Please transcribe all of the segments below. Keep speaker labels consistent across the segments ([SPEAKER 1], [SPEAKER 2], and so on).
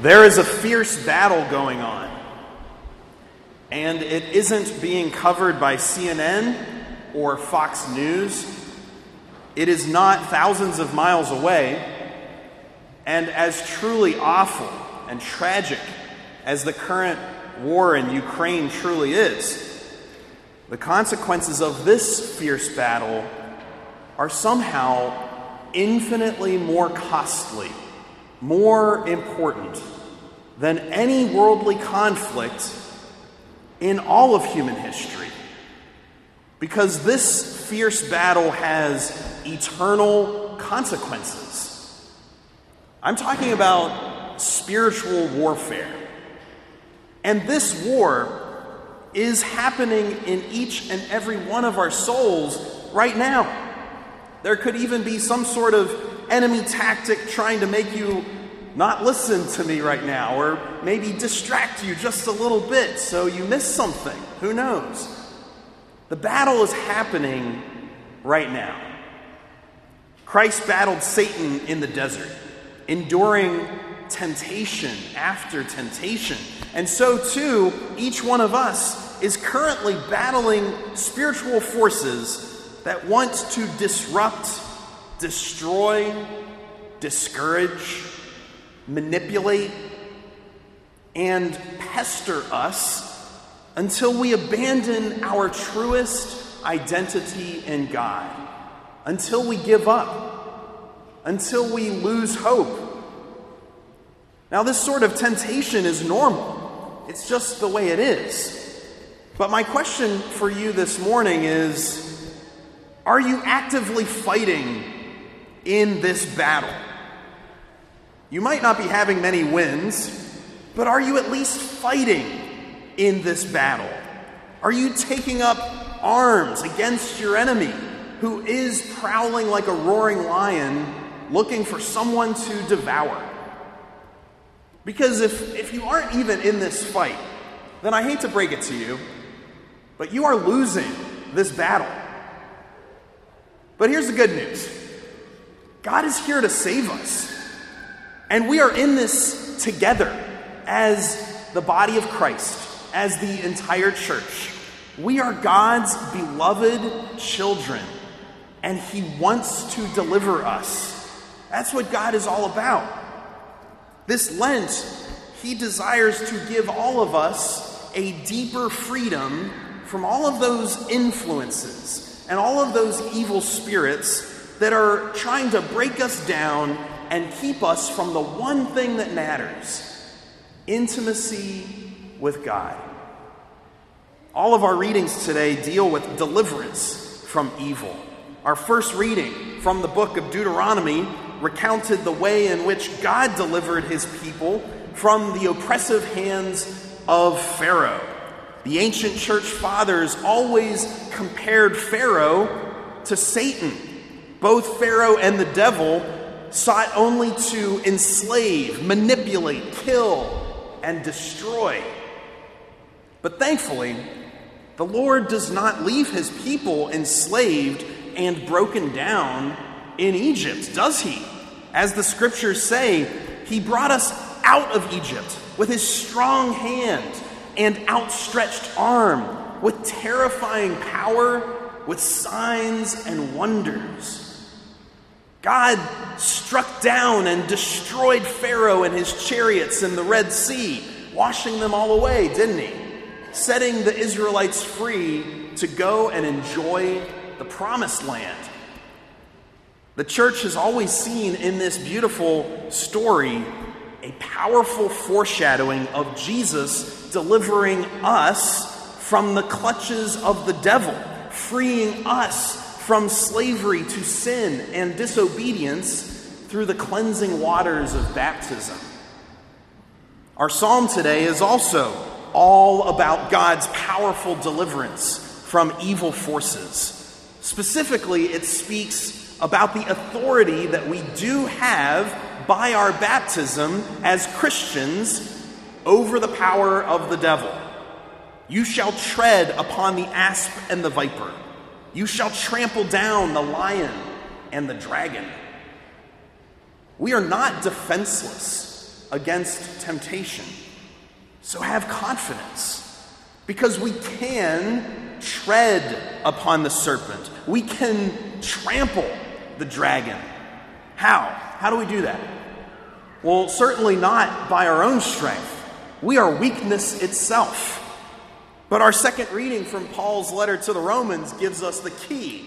[SPEAKER 1] There is a fierce battle going on, and it isn't being covered by CNN or Fox News. It is not thousands of miles away, and as truly awful and tragic as the current war in Ukraine truly is, the consequences of this fierce battle are somehow infinitely more costly more important than any worldly conflict in all of human history. Because this fierce battle has eternal consequences. I'm talking about spiritual warfare. And this war is happening in each and every one of our souls right now. There could even be some sort of enemy tactic trying to make you not listen to me right now, or maybe distract you just a little bit so you miss something. Who knows? The battle is happening right now. Christ battled Satan in the desert, enduring temptation after temptation. And so, too, each one of us is currently battling spiritual forces that want to disrupt destroy, discourage, manipulate, and pester us until we abandon our truest identity in God, until we give up, until we lose hope. Now, this sort of temptation is normal, it's just the way it is. But my question for you this morning is Are you actively fighting in this battle. You might not be having many wins, but are you at least fighting in this battle? Are you taking up arms against your enemy who is prowling like a roaring lion looking for someone to devour? Because if, if you aren't even in this fight, then I hate to break it to you, but you are losing this battle. But here's the good news God is here to save us. And we are in this together as the body of Christ, as the entire church. We are God's beloved children, and He wants to deliver us. That's what God is all about. This Lent, He desires to give all of us a deeper freedom from all of those influences and all of those evil spirits that are trying to break us down and keep us from the one thing that matters intimacy with God. All of our readings today deal with deliverance from evil. Our first reading from the book of Deuteronomy recounted the way in which God delivered his people from the oppressive hands of Pharaoh. The ancient church fathers always compared Pharaoh to Satan both Pharaoh and the devil sought only to enslave, manipulate, kill, and destroy. But thankfully, the Lord does not leave his people enslaved and broken down in Egypt, does he? As the scriptures say, he brought us out of Egypt with his strong hand and outstretched arm, with terrifying power, with signs and wonders. God struck down and destroyed Pharaoh and his chariots in the Red Sea, washing them all away, didn't he? Setting the Israelites free to go and enjoy the promised land. The church has always seen in this beautiful story a powerful foreshadowing of Jesus delivering us from the clutches of the devil, freeing us from slavery to sin and disobedience through the cleansing waters of baptism. Our psalm today is also all about God's powerful deliverance from evil forces. Specifically, it speaks about the authority that we do have by our baptism as Christians over the power of the devil. You shall tread upon the asp and the viper. You shall trample down the lion and the dragon. We are not defenseless against temptation. So have confidence because we can tread upon the serpent, we can trample the dragon. How? How do we do that? Well, certainly not by our own strength. We are weakness itself. But our second reading from Paul's letter to the Romans gives us the key.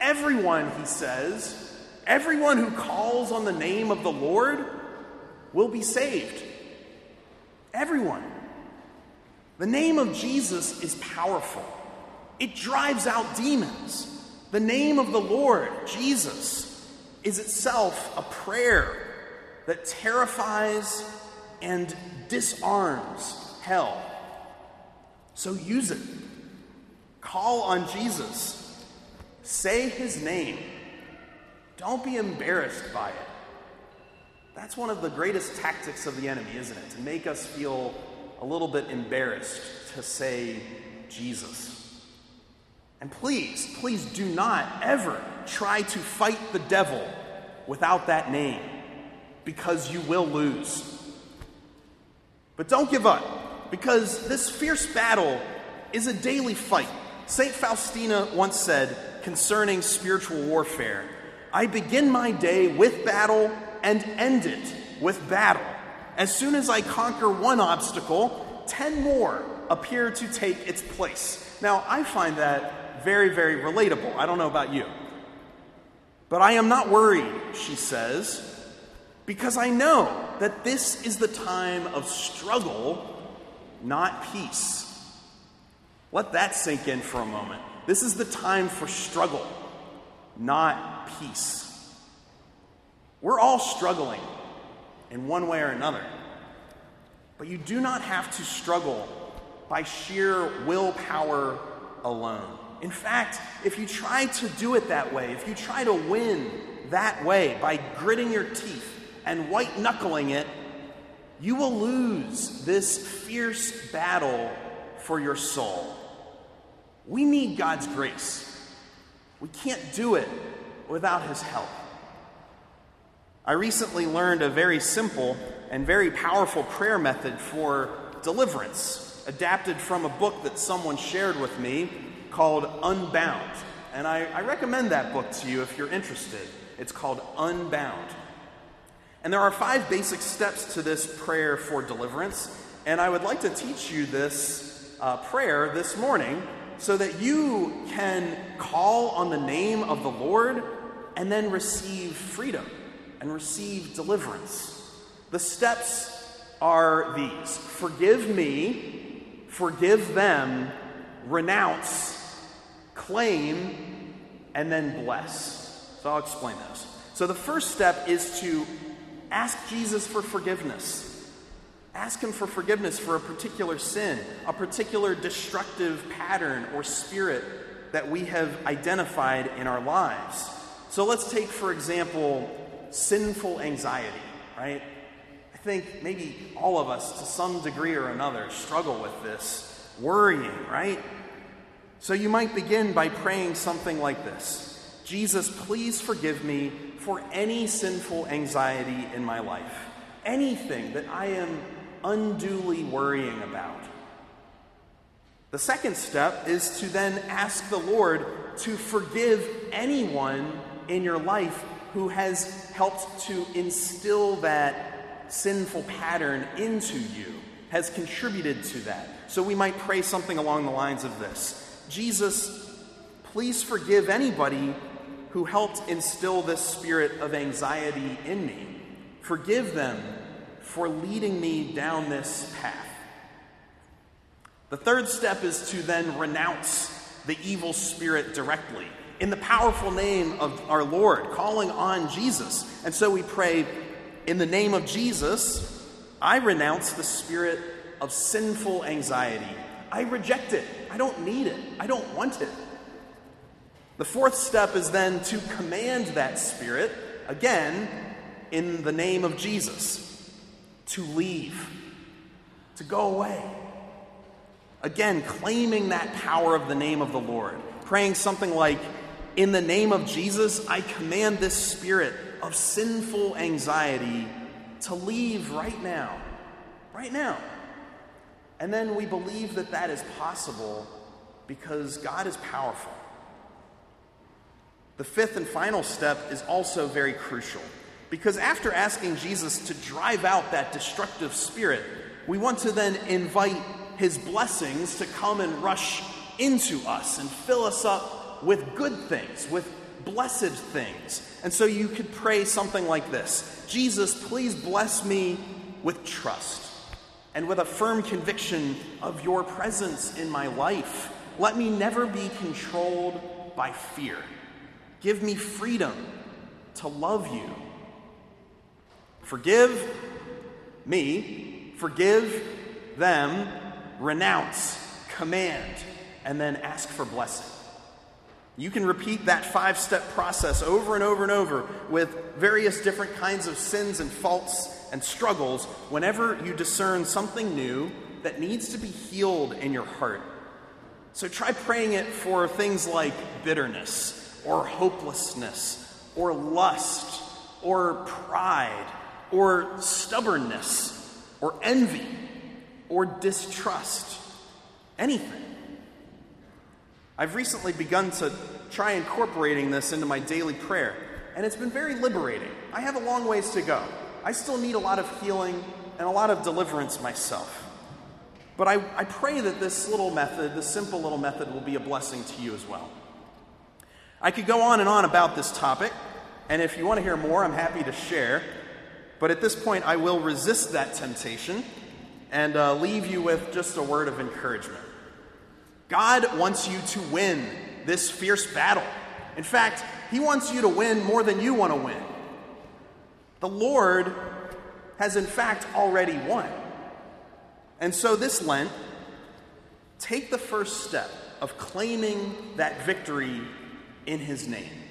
[SPEAKER 1] Everyone, he says, everyone who calls on the name of the Lord will be saved. Everyone. The name of Jesus is powerful, it drives out demons. The name of the Lord, Jesus, is itself a prayer that terrifies and disarms hell. So use it. Call on Jesus. Say his name. Don't be embarrassed by it. That's one of the greatest tactics of the enemy, isn't it? To make us feel a little bit embarrassed to say Jesus. And please, please do not ever try to fight the devil without that name, because you will lose. But don't give up, because this fierce battle is a daily fight. St. Faustina once said concerning spiritual warfare I begin my day with battle and end it with battle. As soon as I conquer one obstacle, ten more appear to take its place. Now, I find that very, very relatable. I don't know about you. But I am not worried, she says, because I know that this is the time of struggle, not peace. Let that sink in for a moment. This is the time for struggle, not peace. We're all struggling in one way or another. But you do not have to struggle by sheer willpower alone. In fact, if you try to do it that way, if you try to win that way by gritting your teeth and white knuckling it, you will lose this fierce battle for your soul. We need God's grace. We can't do it without His help. I recently learned a very simple and very powerful prayer method for deliverance, adapted from a book that someone shared with me called Unbound. And I, I, recommend that book to you if you're interested. It's called Unbound. And there are five basic steps to this prayer for deliverance. And I would like to teach you this uh, prayer this morning so that you can call on the name of the Lord and then receive freedom and receive deliverance. The steps are these forgive me, forgive them, renounce, claim, and then bless. So I'll explain those. So the first step is to ask Jesus for forgiveness. Ask Him for forgiveness for a particular sin, a particular destructive pattern or spirit that we have identified in our lives. So let's take, for example, sinful anxiety, right? I think maybe all of us, to some degree or another, struggle with this worrying, right? So you might begin by praying something like this Jesus, please forgive me for any sinful anxiety in my life, anything that I am unduly worrying about. The second step is to then ask the Lord to forgive anyone in your life who has helped to instill that sinful pattern into you, has contributed to that. So we might pray something along the lines of this Jesus, please forgive anybody who helped instill this spirit of anxiety in me. Forgive them for leading me down this path. The third step is to then renounce the evil spirit directly in the powerful name of our Lord, calling on Jesus. And so we pray, in the name of Jesus, I renounce the spirit of sinful anxiety. I reject it. I don't need it. I don't want it. The fourth step is then to command that spirit, again, in the name of Jesus, to leave, to go away. Again, claiming that power of the name of the Lord, praying something like, in the name of Jesus, I command this spirit of sinful anxiety to leave right now. Right now. And then we believe that that is possible because God is powerful. The fifth and final step is also very crucial because after asking Jesus to drive out that destructive spirit, we want to then invite his blessings to come and rush into us and fill us up with good things, with blessed things. And so you could pray something like this Jesus, please bless me with trust and with a firm conviction of your presence in my life. Let me never be controlled by fear. Give me freedom to love you. Forgive me, forgive them, renounce, command, and then ask for blessing. You can repeat that five step process over and over and over with various different kinds of sins and faults and struggles whenever you discern something new that needs to be healed in your heart. So try praying it for things like bitterness or hopelessness or lust or pride or stubbornness or envy or distrust. Anything. I've recently begun to try incorporating this into my daily prayer, and it's been very liberating. I have a long ways to go. I still need a lot of healing and a lot of deliverance myself. But I, I pray that this little method, this simple little method, will be a blessing to you as well. I could go on and on about this topic, and if you want to hear more, I'm happy to share. But at this point, I will resist that temptation and uh, leave you with just a word of encouragement. God wants you to win this fierce battle. In fact, He wants you to win more than you want to win. The Lord has, in fact, already won. And so, this Lent, take the first step of claiming that victory in His name.